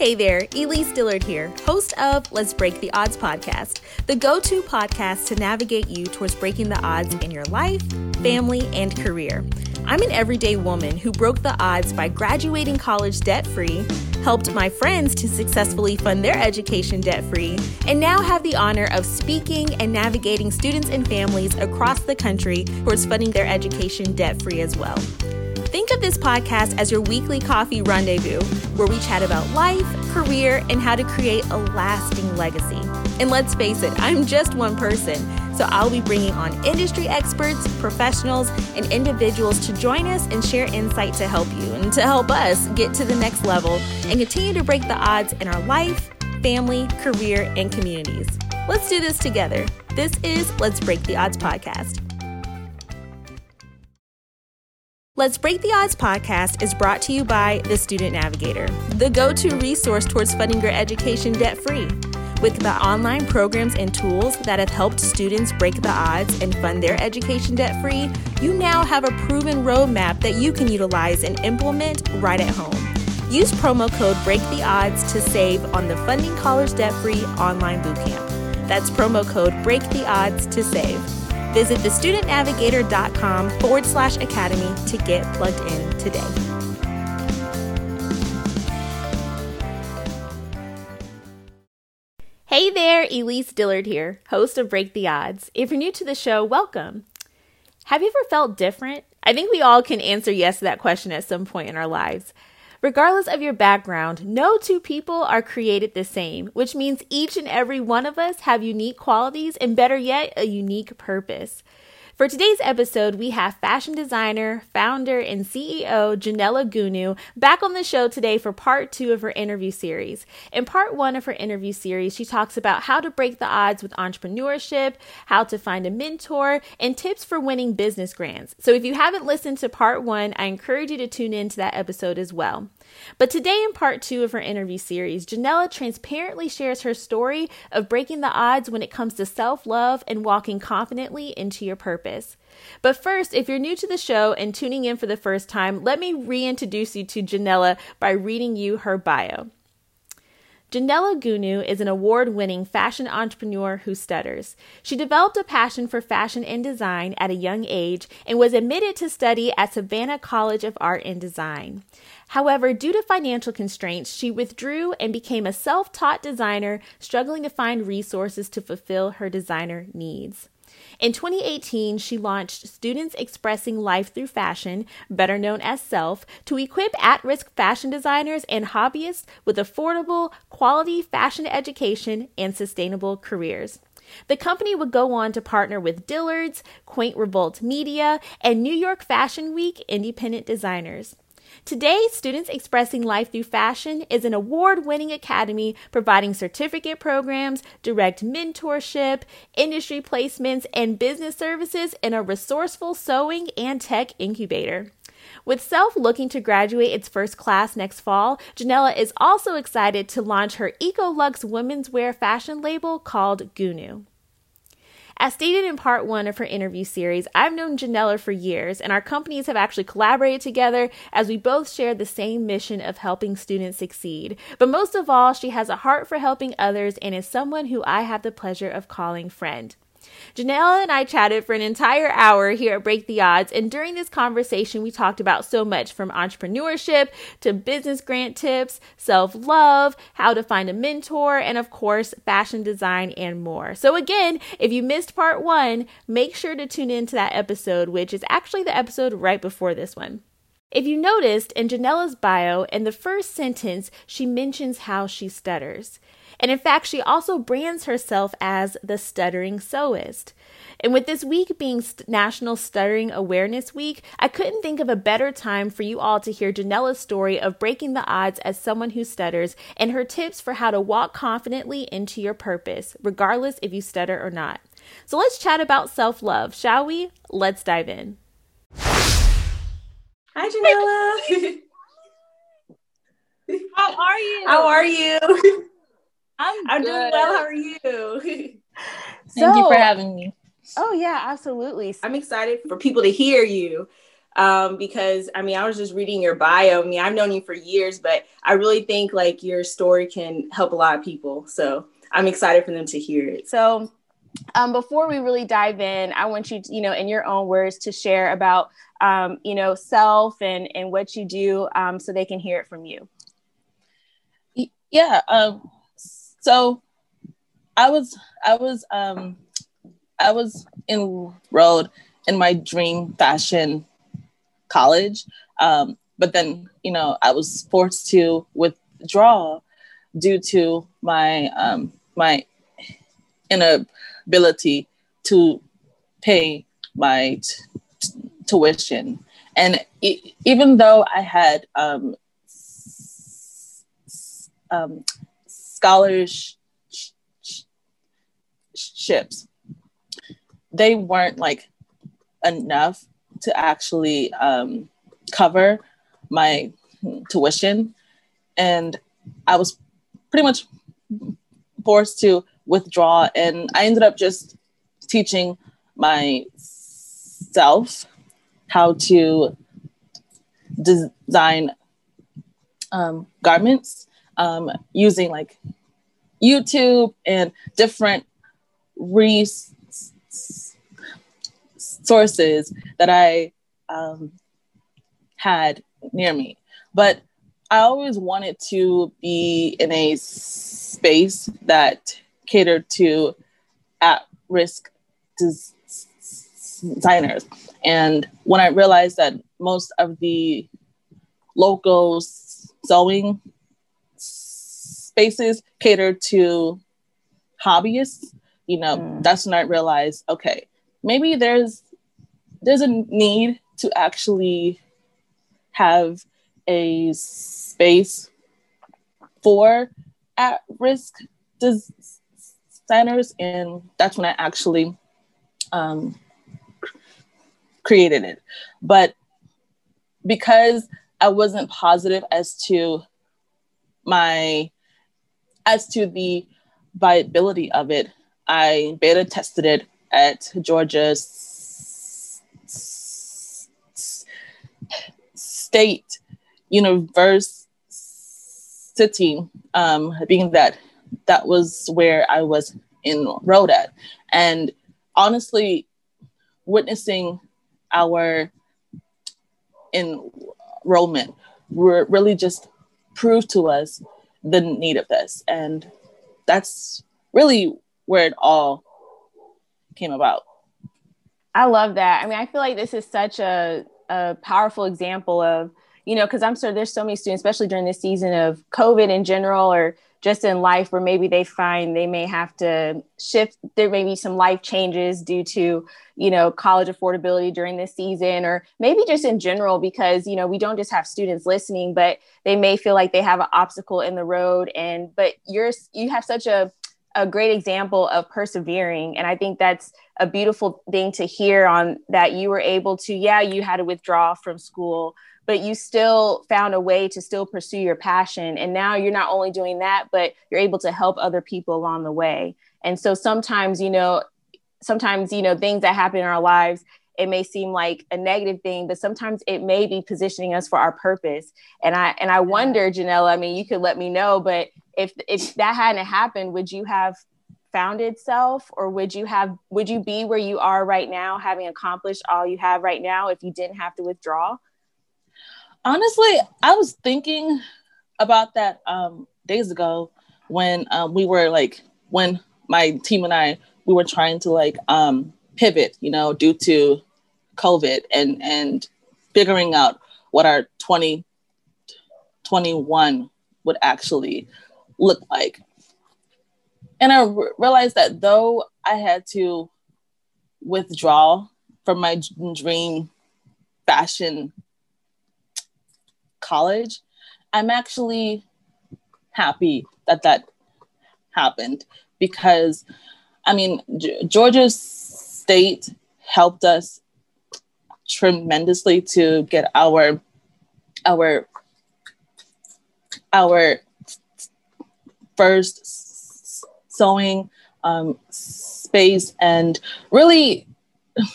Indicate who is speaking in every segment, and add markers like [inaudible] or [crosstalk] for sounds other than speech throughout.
Speaker 1: Hey there, Elise Dillard here, host of Let's Break the Odds podcast, the go to podcast to navigate you towards breaking the odds in your life, family, and career. I'm an everyday woman who broke the odds by graduating college debt free, helped my friends to successfully fund their education debt free, and now have the honor of speaking and navigating students and families across the country towards funding their education debt free as well. Think of this podcast as your weekly coffee rendezvous where we chat about life, career, and how to create a lasting legacy. And let's face it, I'm just one person, so I'll be bringing on industry experts, professionals, and individuals to join us and share insight to help you and to help us get to the next level and continue to break the odds in our life, family, career, and communities. Let's do this together. This is Let's Break the Odds podcast. Let's Break the Odds podcast is brought to you by The Student Navigator, the go to resource towards funding your education debt free. With the online programs and tools that have helped students break the odds and fund their education debt free, you now have a proven roadmap that you can utilize and implement right at home. Use promo code Break the Odds to save on the Funding College Debt Free online bootcamp. That's promo code Break the Odds to save. Visit thestudentnavigator.com forward slash academy to get plugged in today. Hey there, Elise Dillard here, host of Break the Odds. If you're new to the show, welcome. Have you ever felt different? I think we all can answer yes to that question at some point in our lives. Regardless of your background, no two people are created the same, which means each and every one of us have unique qualities and better yet, a unique purpose. For today's episode, we have fashion designer, founder, and CEO Janella Gunu back on the show today for part two of her interview series. In part one of her interview series, she talks about how to break the odds with entrepreneurship, how to find a mentor, and tips for winning business grants. So if you haven't listened to part one, I encourage you to tune in to that episode as well. But today, in part two of her interview series, Janella transparently shares her story of breaking the odds when it comes to self love and walking confidently into your purpose. But first, if you're new to the show and tuning in for the first time, let me reintroduce you to Janella by reading you her bio. Janella Gunu is an award winning fashion entrepreneur who stutters. She developed a passion for fashion and design at a young age and was admitted to study at Savannah College of Art and Design. However, due to financial constraints, she withdrew and became a self taught designer, struggling to find resources to fulfill her designer needs. In 2018, she launched Students Expressing Life Through Fashion, better known as SELF, to equip at risk fashion designers and hobbyists with affordable, quality fashion education and sustainable careers. The company would go on to partner with Dillard's, Quaint Revolt Media, and New York Fashion Week independent designers. Today, Students Expressing Life Through Fashion is an award winning academy providing certificate programs, direct mentorship, industry placements, and business services in a resourceful sewing and tech incubator. With Self looking to graduate its first class next fall, Janella is also excited to launch her Ecolux women's wear fashion label called Gunu. As stated in part one of her interview series, I've known Janella for years, and our companies have actually collaborated together as we both share the same mission of helping students succeed. But most of all, she has a heart for helping others and is someone who I have the pleasure of calling friend. Janelle and I chatted for an entire hour here at Break the Odds, and during this conversation, we talked about so much from entrepreneurship to business grant tips, self love, how to find a mentor, and of course, fashion design and more. So, again, if you missed part one, make sure to tune in to that episode, which is actually the episode right before this one. If you noticed in Janella's bio, in the first sentence, she mentions how she stutters. And in fact, she also brands herself as the stuttering sewist. And with this week being National Stuttering Awareness Week, I couldn't think of a better time for you all to hear Janella's story of breaking the odds as someone who stutters and her tips for how to walk confidently into your purpose, regardless if you stutter or not. So let's chat about self love, shall we? Let's dive in.
Speaker 2: Hi, Janella. [laughs]
Speaker 3: How are you?
Speaker 2: How are you? [laughs]
Speaker 3: I'm,
Speaker 2: I'm doing well. How are you? [laughs]
Speaker 3: Thank so, you for having me.
Speaker 1: Oh yeah, absolutely.
Speaker 2: I'm excited for people to hear you.
Speaker 4: um, because I mean, I was just reading your bio. I mean, I've known you for years, but I really think like your story can help a lot of people. So I'm excited for them to hear it.
Speaker 2: So, um, before we really dive in, I want you, to, you know, in your own words, to share about, um, you know, self and and what you do, um, so they can hear it from you.
Speaker 3: Yeah. Um, so, I was, I was, um, I was enrolled in my dream fashion college. Um, but then, you know, I was forced to withdraw due to my um, my inability to pay my t- tuition. And e- even though I had um, um, scholarships, they weren't like enough to actually um, cover my tuition. And I was pretty much forced to withdraw. And I ended up just teaching myself how to design um, garments um, using like YouTube and different resources that I um, had near me. But I always wanted to be in a space that catered to at risk designers. And when I realized that most of the local sewing spaces catered to hobbyists, you know, mm. that's when I realized, okay, maybe there's there's a need to actually have a space for at risk designers and that's when i actually um, created it but because i wasn't positive as to my as to the viability of it i beta tested it at georgia's state university, um, being that that was where I was enrolled at. And honestly, witnessing our enrollment really just proved to us the need of this. And that's really where it all came about.
Speaker 2: I love that. I mean, I feel like this is such a a powerful example of you know because i'm sure there's so many students especially during this season of covid in general or just in life where maybe they find they may have to shift there may be some life changes due to you know college affordability during this season or maybe just in general because you know we don't just have students listening but they may feel like they have an obstacle in the road. And but you're you have such a a great example of persevering. And i think that's a beautiful thing to hear on that you were able to yeah you had to withdraw from school but you still found a way to still pursue your passion. And now you're not only doing that but you're able to help other people along the way. And so sometimes you know sometimes you know things that happen in our lives it may seem like a negative thing but sometimes it may be positioning us for our purpose. And i and i wonder Janelle, i mean you could let me know but if if that hadn't happened would you have founded self or would you have would you be where you are right now having accomplished all you have right now if you didn't have to withdraw
Speaker 3: honestly i was thinking about that um days ago when um, we were like when my team and i we were trying to like um pivot you know due to covid and and figuring out what our 2021 would actually look like. And I realized that though I had to withdraw from my dream fashion college, I'm actually happy that that happened because I mean, G- Georgia State helped us tremendously to get our our our first sewing um, space and really [sighs]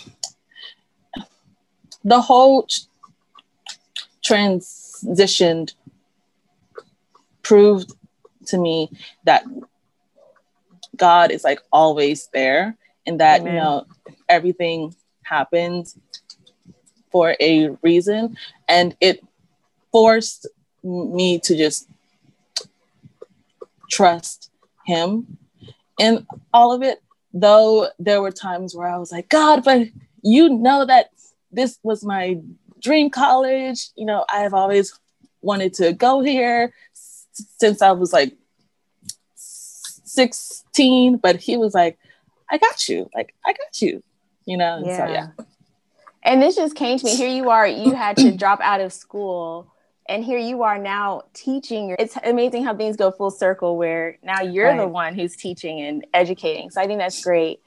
Speaker 3: the whole transition proved to me that God is like always there and that Amen. you know everything happens for a reason and it forced me to just trust him in all of it though there were times where I was like God but you know that this was my dream college. You know I've always wanted to go here since I was like 16 but he was like I got you. Like I got you. You know and yeah. so yeah.
Speaker 2: and this just came to me. Here you are. You had to drop out of school and here you are now teaching. It's amazing how things go full circle where now you're right. the one who's teaching and educating. So i think that's great.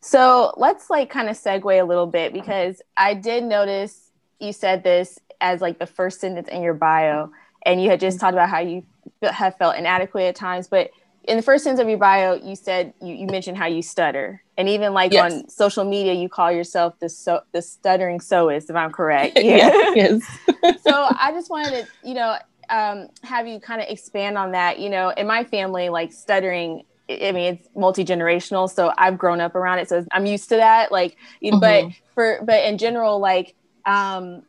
Speaker 2: So let's like kind of segue a little bit because i did notice you said this as like the first sentence in your bio and you had just talked about how you have felt inadequate at times but in the first sentence of your bio, you said you, you mentioned how you stutter, and even like yes. on social media, you call yourself the so the stuttering sewist, if I'm correct. Yeah. [laughs] yes. [laughs] so I just wanted to, you know, um, have you kind of expand on that. You know, in my family, like stuttering. I mean, it's multi generational, so I've grown up around it, so I'm used to that. Like, mm-hmm. but for but in general, like, um,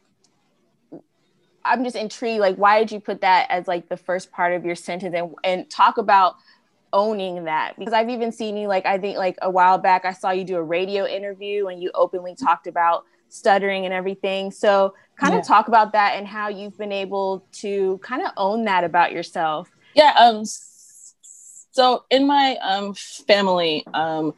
Speaker 2: I'm just intrigued. Like, why did you put that as like the first part of your sentence, and and talk about owning that because I've even seen you like I think like a while back I saw you do a radio interview and you openly talked about stuttering and everything. So kind yeah. of talk about that and how you've been able to kind of own that about yourself.
Speaker 3: Yeah, um so in my um family um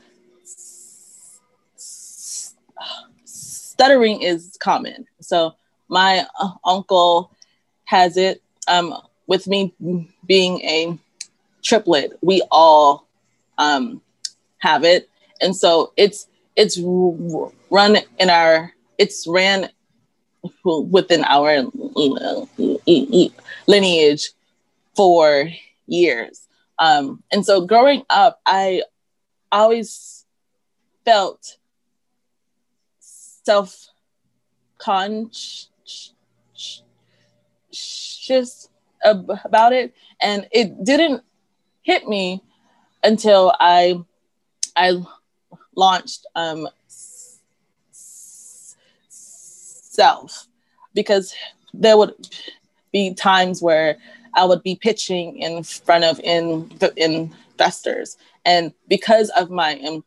Speaker 3: stuttering is common. So my uh, uncle has it um with me being a triplet, we all um, have it, and so it's it's run in our it's ran within our lineage for years. Um, and so growing up, I always felt self conscious about it. And it didn't hit me until I I launched um, self because there would be times where I would be pitching in front of in, investors and because of my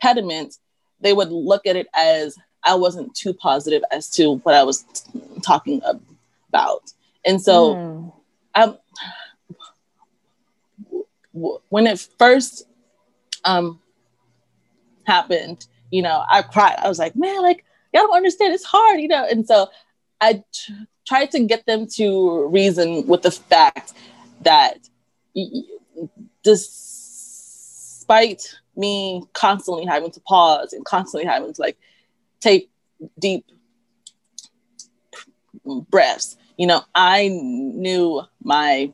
Speaker 3: impediment they would look at it as I wasn't too positive as to what I was t- talking about and so mm. when it first um happened, you know, I cried. I was like, man, like y'all don't understand. It's hard, you know. And so I t- tried to get them to reason with the fact that despite me constantly having to pause and constantly having to like take deep breaths, you know, I knew my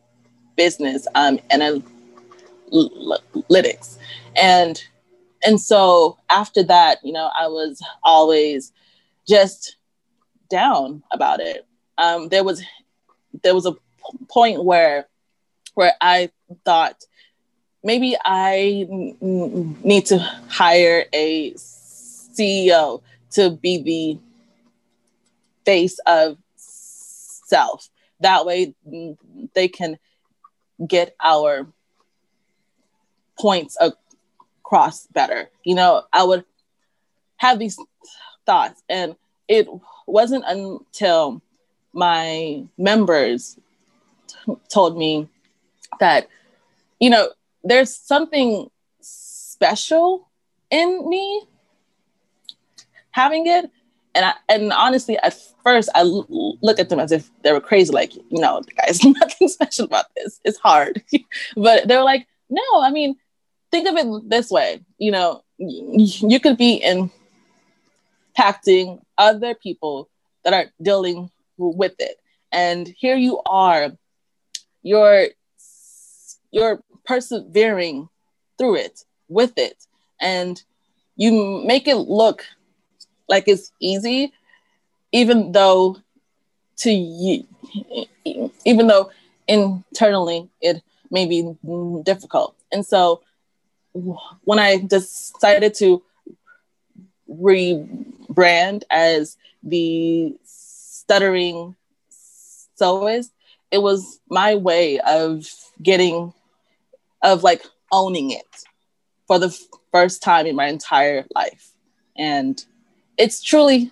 Speaker 3: business um, and I lytics and and so after that you know i was always just down about it. Um there was there was a point where where i thought maybe i need to hire a ceo to be the face of self that way mm, they can get our points across better. You know, I would have these thoughts, and it wasn't until my members t- told me that, you know, there's something special in me having it. And I, and honestly, at first, I l- look at them as if they were crazy. Like, you know, [laughs] guys, nothing special about this. It's hard. [laughs] but they're like, no, I mean, think of it this way you know you could be impacting other people that are dealing with it and here you are you're you're persevering through it with it and you make it look like it's easy even though to you, even though internally it may be difficult. And so when I decided to rebrand as the stuttering sewist, it was my way of getting, of like owning it for the first time in my entire life. And it's truly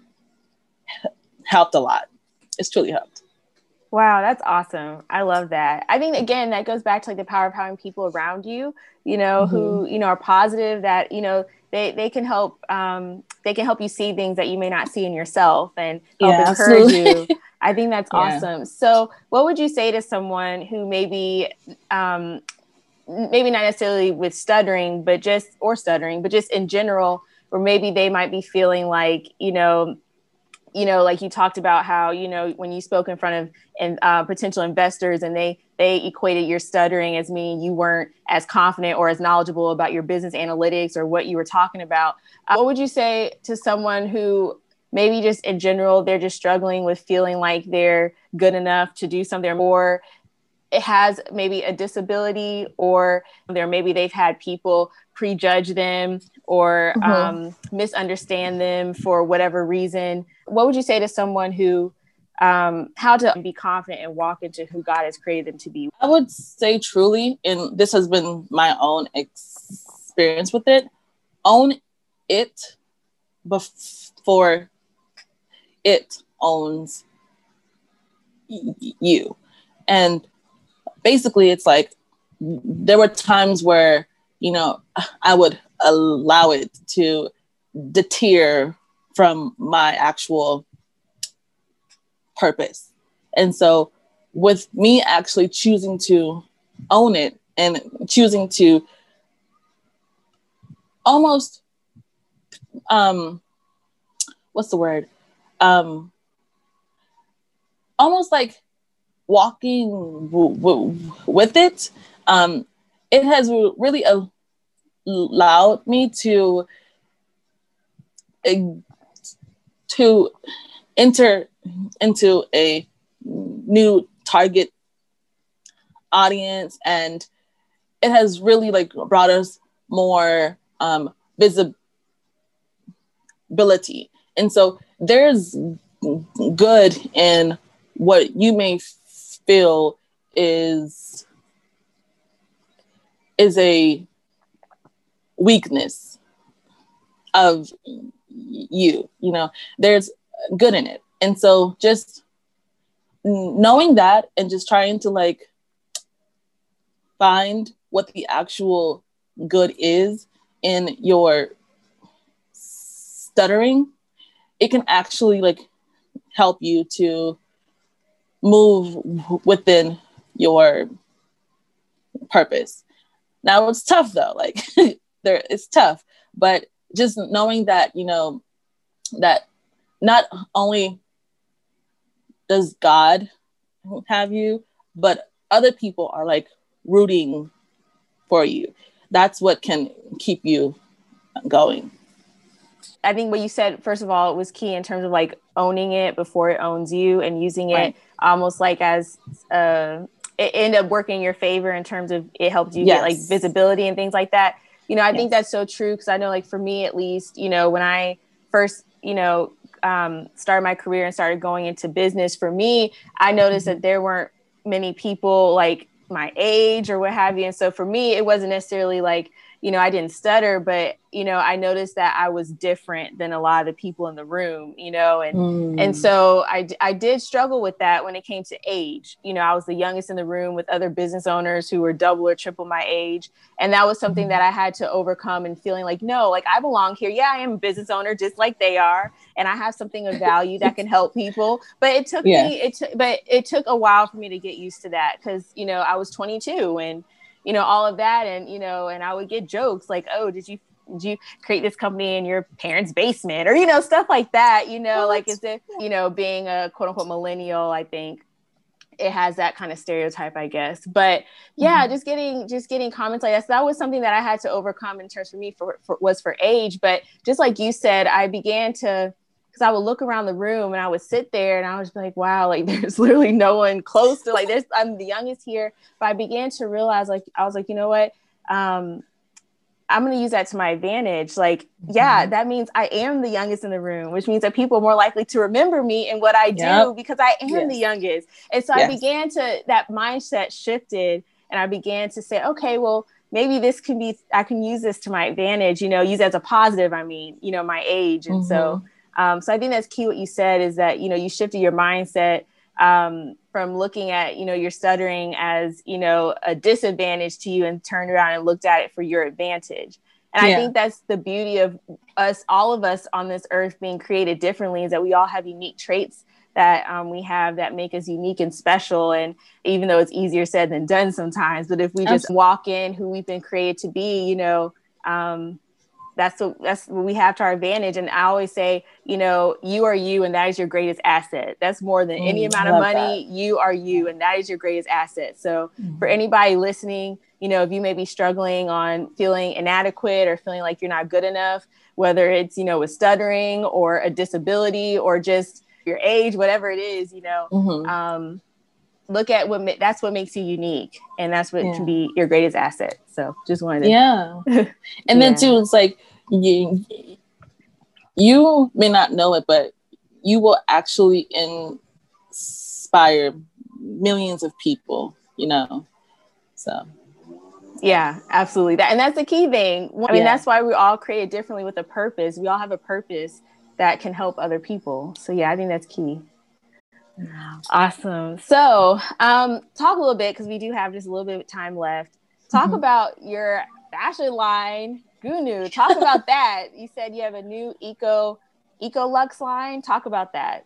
Speaker 3: helped a lot. It's truly helped.
Speaker 2: Wow, that's awesome. I love that. I think again that goes back to like the power of having people around you, you know, mm-hmm. who, you know, are positive that, you know, they, they can help um, they can help you see things that you may not see in yourself and help yeah, encourage absolutely. you. [laughs] I think that's yeah. awesome. So, what would you say to someone who maybe um, maybe not necessarily with stuttering, but just or stuttering, but just in general, where maybe they might be feeling like, you know, you know, like you talked about how, you know, when you spoke in front of and uh, potential investors and they they equated your stuttering as meaning you weren't as confident or as knowledgeable about your business analytics or what you were talking about. Uh, what would you say to someone who maybe just in general they're just struggling with feeling like they're good enough to do something or it has maybe a disability or there maybe they've had people prejudge them or mm-hmm. um, misunderstand them for whatever reason what would you say to someone who um, how to be confident and walk into who god has created them to be
Speaker 3: i would say truly and this has been my own experience with it own it before it owns you and basically it's like there were times where you know i would allow it to deter from my actual purpose. And so with me actually choosing to own it and choosing to almost um what's the word? Um almost like walking w- w- with it, um, it has really allowed me to to enter into a new target audience. And it has really like brought us more um, visibility. And so there's good in what you may feel is is a weakness of you you know there's good in it and so just knowing that and just trying to like find what the actual good is in your stuttering it can actually like help you to move within your purpose. Now it's tough though, like [laughs] there it's tough, but just knowing that, you know, that not only does God have you, but other people are like rooting for you. That's what can keep you going.
Speaker 2: I think what you said, first of all, was key in terms of like owning it before it owns you and using it right. almost like as uh, it ended up working in your favor in terms of it helped you yes. get like visibility and things like that. You know, I yes. think that's so true because I know, like, for me at least, you know, when I first, you know, um, started my career and started going into business, for me, I noticed mm-hmm. that there weren't many people like my age or what have you. And so for me, it wasn't necessarily like, you know, I didn't stutter, but you know, I noticed that I was different than a lot of the people in the room, you know, and mm. and so I I did struggle with that when it came to age. You know, I was the youngest in the room with other business owners who were double or triple my age, and that was something that I had to overcome and feeling like, no, like I belong here. Yeah, I am a business owner just like they are, and I have something of value that can help people. But it took yeah. me it t- but it took a while for me to get used to that cuz you know, I was 22 and you know all of that. And you know and i would get jokes like oh did you did you create this company in your parents basement? or you know stuff like that you know like is it you know being a quote unquote millennial i think it has that kind of stereotype i guess. But yeah mm-hmm. just getting just getting comments like that. So that was something that i had to overcome in terms for me for, for was for age. But just like you said i began to because I would look around the room and I would sit there and I was like, wow, like [laughs] there's literally no one close to like there's I'm the youngest here. But I began to realize like I was like, you know what? Um, I'm going to use that to my advantage. Like, yeah, mm-hmm. that means I am the youngest in the room, which means that people are more likely to remember me and what I do yep. because I am yes. the youngest. And so yes. I began to, that mindset shifted and I began to say, okay, well, maybe this can be, I can use this to my advantage, you know, use as a positive, I mean, you know, my age. And mm-hmm. so, um, so I think that's key. What you said is that, you know, you shifted your mindset um, from looking at you know your stuttering as you know a disadvantage to you and turned around and looked at it for your advantage and yeah. i think that's the beauty of us all of us on this earth being created differently is that we all have unique traits that um, we have that make us unique and special and even though it's easier said than done sometimes but if we just Absolutely. walk in who we've been created to be you know um, that's what that's what we have to our advantage. And I always say, you know, you are you, and that is your greatest asset. That's more than mm, any amount of money. That. You are you, and that is your greatest asset. So mm-hmm. for anybody listening, you know, if you may be struggling on feeling inadequate or feeling like you're not good enough, whether it's you know with stuttering or a disability or just your age, whatever it is, you know. Mm-hmm. Um, look at what ma- that's what makes you unique and that's what yeah. can be your greatest asset. So just wanted to
Speaker 3: yeah. [laughs] And yeah. then too it's like you you may not know it but you will actually inspire millions of people you know? So.
Speaker 2: Yeah absolutely. That and that's the key thing. I mean yeah. that's why we all create differently with a purpose. We all have a purpose that can help other people. So yeah i think that's key Awesome. So, um, talk a little bit because we do have just a little bit of time left. Talk mm-hmm. about your fashion line, Gunu. Talk about [laughs] that. You said you have a new eco eco lux line. Talk about that.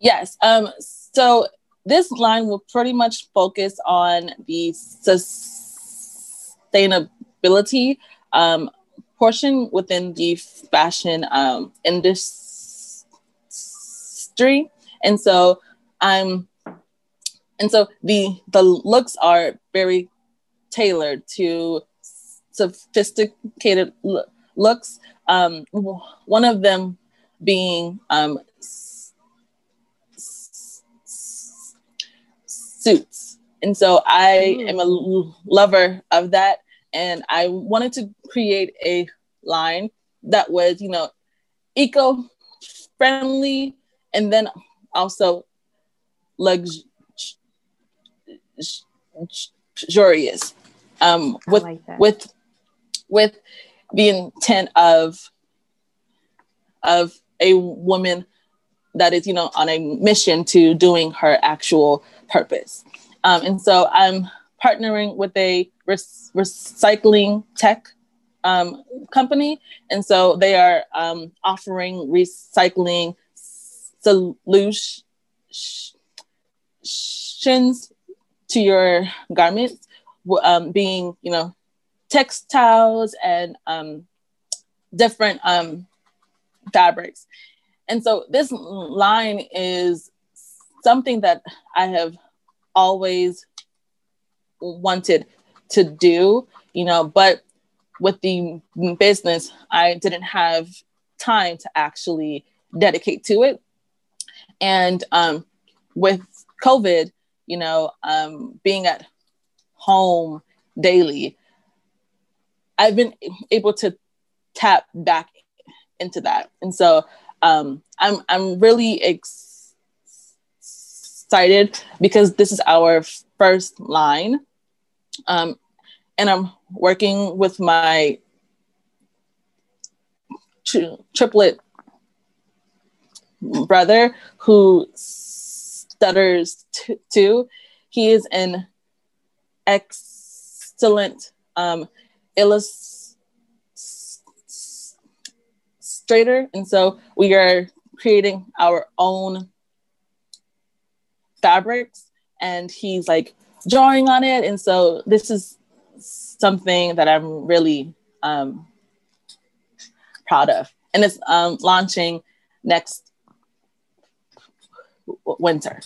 Speaker 3: Yes. Um. So this line will pretty much focus on the sustainability um, portion within the fashion um, industry, and so I'm and so the the looks are very tailored to sophisticated lo- looks. Um, one of them being um, suits, and so I mm. am a l- lover of that, and I wanted to create a line that was, you know, eco friendly, and then also luxurious um, with like with with the intent of of a woman that is you know on a mission to doing her actual purpose. Um, and so i'm partnering with a recycling tech um, company. And so they are um, offering recycling solutions to your garments, um, being you know textiles and um, different um, fabrics. And so this line is something that I have always wanted to do, you know, but with the business, I didn't have time to actually dedicate to it. And um, with COVID, you know, um, being at home daily, I've been able to tap back into that, and so um, I'm I'm really ex- excited because this is our first line, um, and I'm working with my tri- triplet brother who stutters t- too. He is an excellent um, illustrator, and so we are creating our own fabrics, and he's like drawing on it, and so this is something that I'm really um, proud of, and it's um, launching next winter.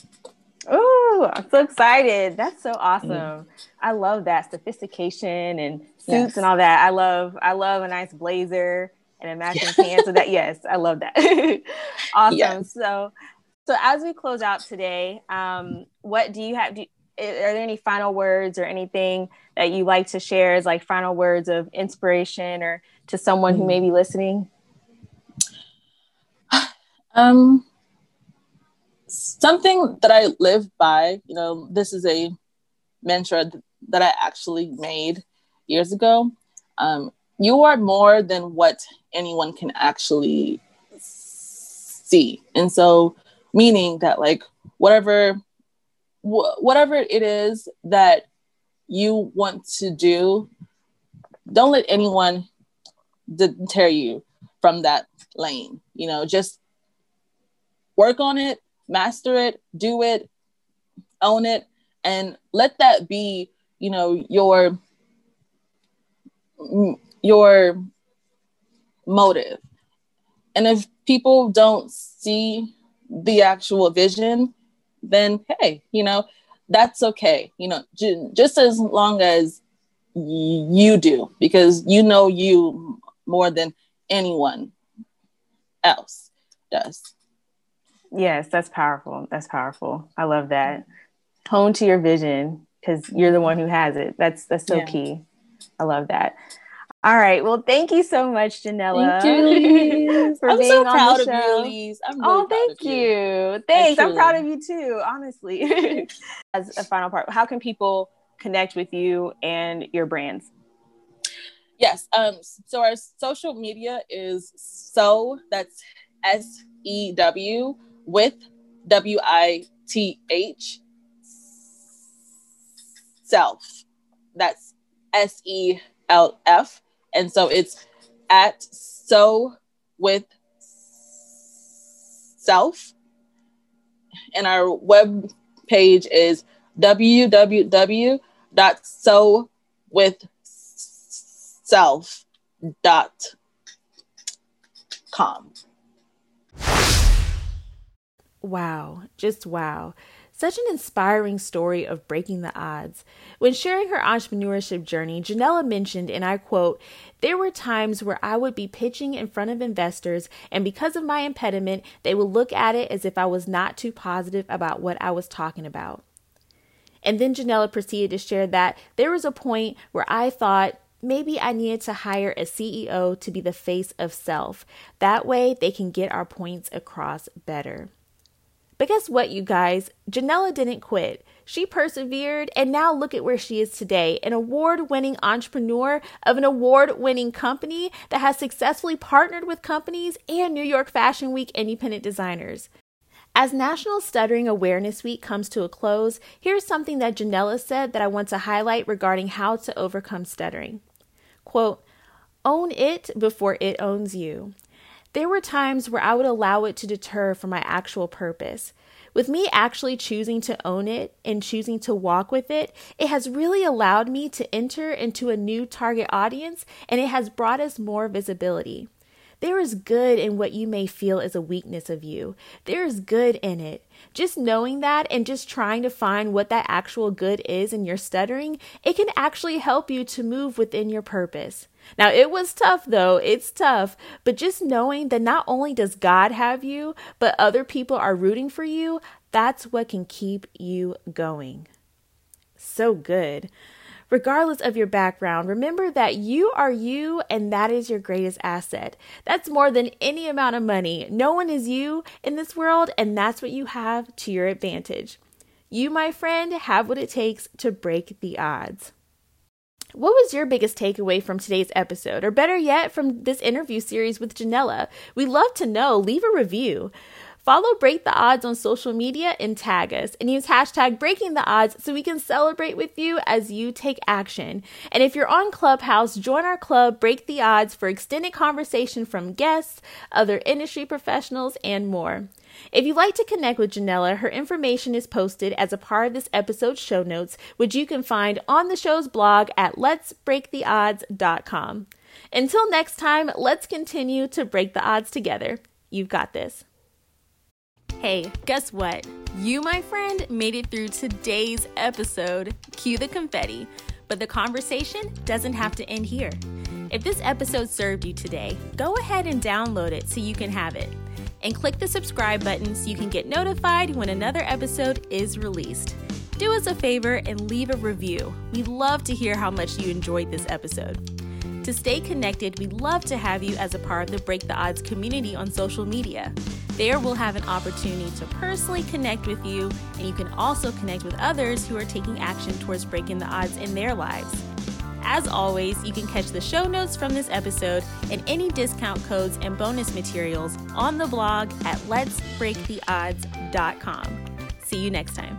Speaker 2: Oh, I'm so excited. That's so awesome. Mm. I love that sophistication and suits yes. and all that. I love I love a nice blazer
Speaker 1: and a matching pants. So that yes, I love that. [laughs] awesome. Yes. So so as we close out today, um, what do you have? Do, are there any final words or anything that you like to share as like final words of inspiration or to someone who may be listening? [sighs]
Speaker 3: Um, something that I live by, you know, this is a mantra that I actually made years ago. Um, you are more than what anyone can actually see. And so, meaning that, like, whatever wh- whatever it is that you want to do, don't let anyone deter you from that lane. You know, just work on it, master it, do it, own it, and let that be, you know, your your motive. And if people don't see the actual vision, then hey, you know, that's okay. You know, j- just as long as you do, because you know you more than anyone else does.
Speaker 1: Yes, that's powerful. That's powerful. I love that. Hone to your vision because you're the one who has it. That's that's so yeah. key. I love that. All right. Well, thank you so much, Janella.
Speaker 3: Thank you, [laughs] for I'm being so proud of you,
Speaker 1: Elise. I'm really oh, thank you. you. Thanks. I'm proud of you too, honestly. [laughs] [laughs] As a final part, how can people connect with you and your brands?
Speaker 3: Yes. Um, so our social media is so that's S E W with W I T H self. That's S E L F and so it's at sew with self. And our web page is www.sewwithself.com.
Speaker 1: Wow, just wow. Such an inspiring story of breaking the odds. When sharing her entrepreneurship journey, Janella mentioned, and I quote, There were times where I would be pitching in front of investors, and because of my impediment, they would look at it as if I was not too positive about what I was talking about. And then Janella proceeded to share that there was a point where I thought, maybe I needed to hire a CEO to be the face of self. That way, they can get our points across better. But guess what, you guys? Janella didn't quit. She persevered, and now look at where she is today an award winning entrepreneur of an award winning company that has successfully partnered with companies and New York Fashion Week independent designers. As National Stuttering Awareness Week comes to a close, here's something that Janella said that I want to highlight regarding how to overcome stuttering. Quote, Own it before it owns you. There were times where I would allow it to deter from my actual purpose. With me actually choosing to own it and choosing to walk with it, it has really allowed me to enter into a new target audience and it has brought us more visibility. There is good in what you may feel is a weakness of you. There is good in it. Just knowing that and just trying to find what that actual good is in your stuttering, it can actually help you to move within your purpose. Now, it was tough though, it's tough, but just knowing that not only does God have you, but other people are rooting for you, that's what can keep you going. So good. Regardless of your background, remember that you are you and that is your greatest asset. That's more than any amount of money. No one is you in this world, and that's what you have to your advantage. You, my friend, have what it takes to break the odds. What was your biggest takeaway from today's episode, or better yet, from this interview series with Janella? We'd love to know. Leave a review. Follow Break the Odds on social media and tag us and use hashtag breaking the odds so we can celebrate with you as you take action. And if you're on Clubhouse, join our club Break the Odds for extended conversation from guests, other industry professionals, and more. If you'd like to connect with Janella, her information is posted as a part of this episode's show notes, which you can find on the show's blog at letsbreaktheodds.com. Until next time, let's continue to break the odds together. You've got this. Hey, guess what? You, my friend, made it through today's episode. Cue the confetti. But the conversation doesn't have to end here. If this episode served you today, go ahead and download it so you can have it. And click the subscribe button so you can get notified when another episode is released. Do us a favor and leave a review. We'd love to hear how much you enjoyed this episode. To stay connected, we'd love to have you as a part of the Break the Odds community on social media. There, we'll have an opportunity to personally connect with you, and you can also connect with others who are taking action towards breaking the odds in their lives. As always, you can catch the show notes from this episode and any discount codes and bonus materials on the blog at letsbreaktheodds.com. See you next time.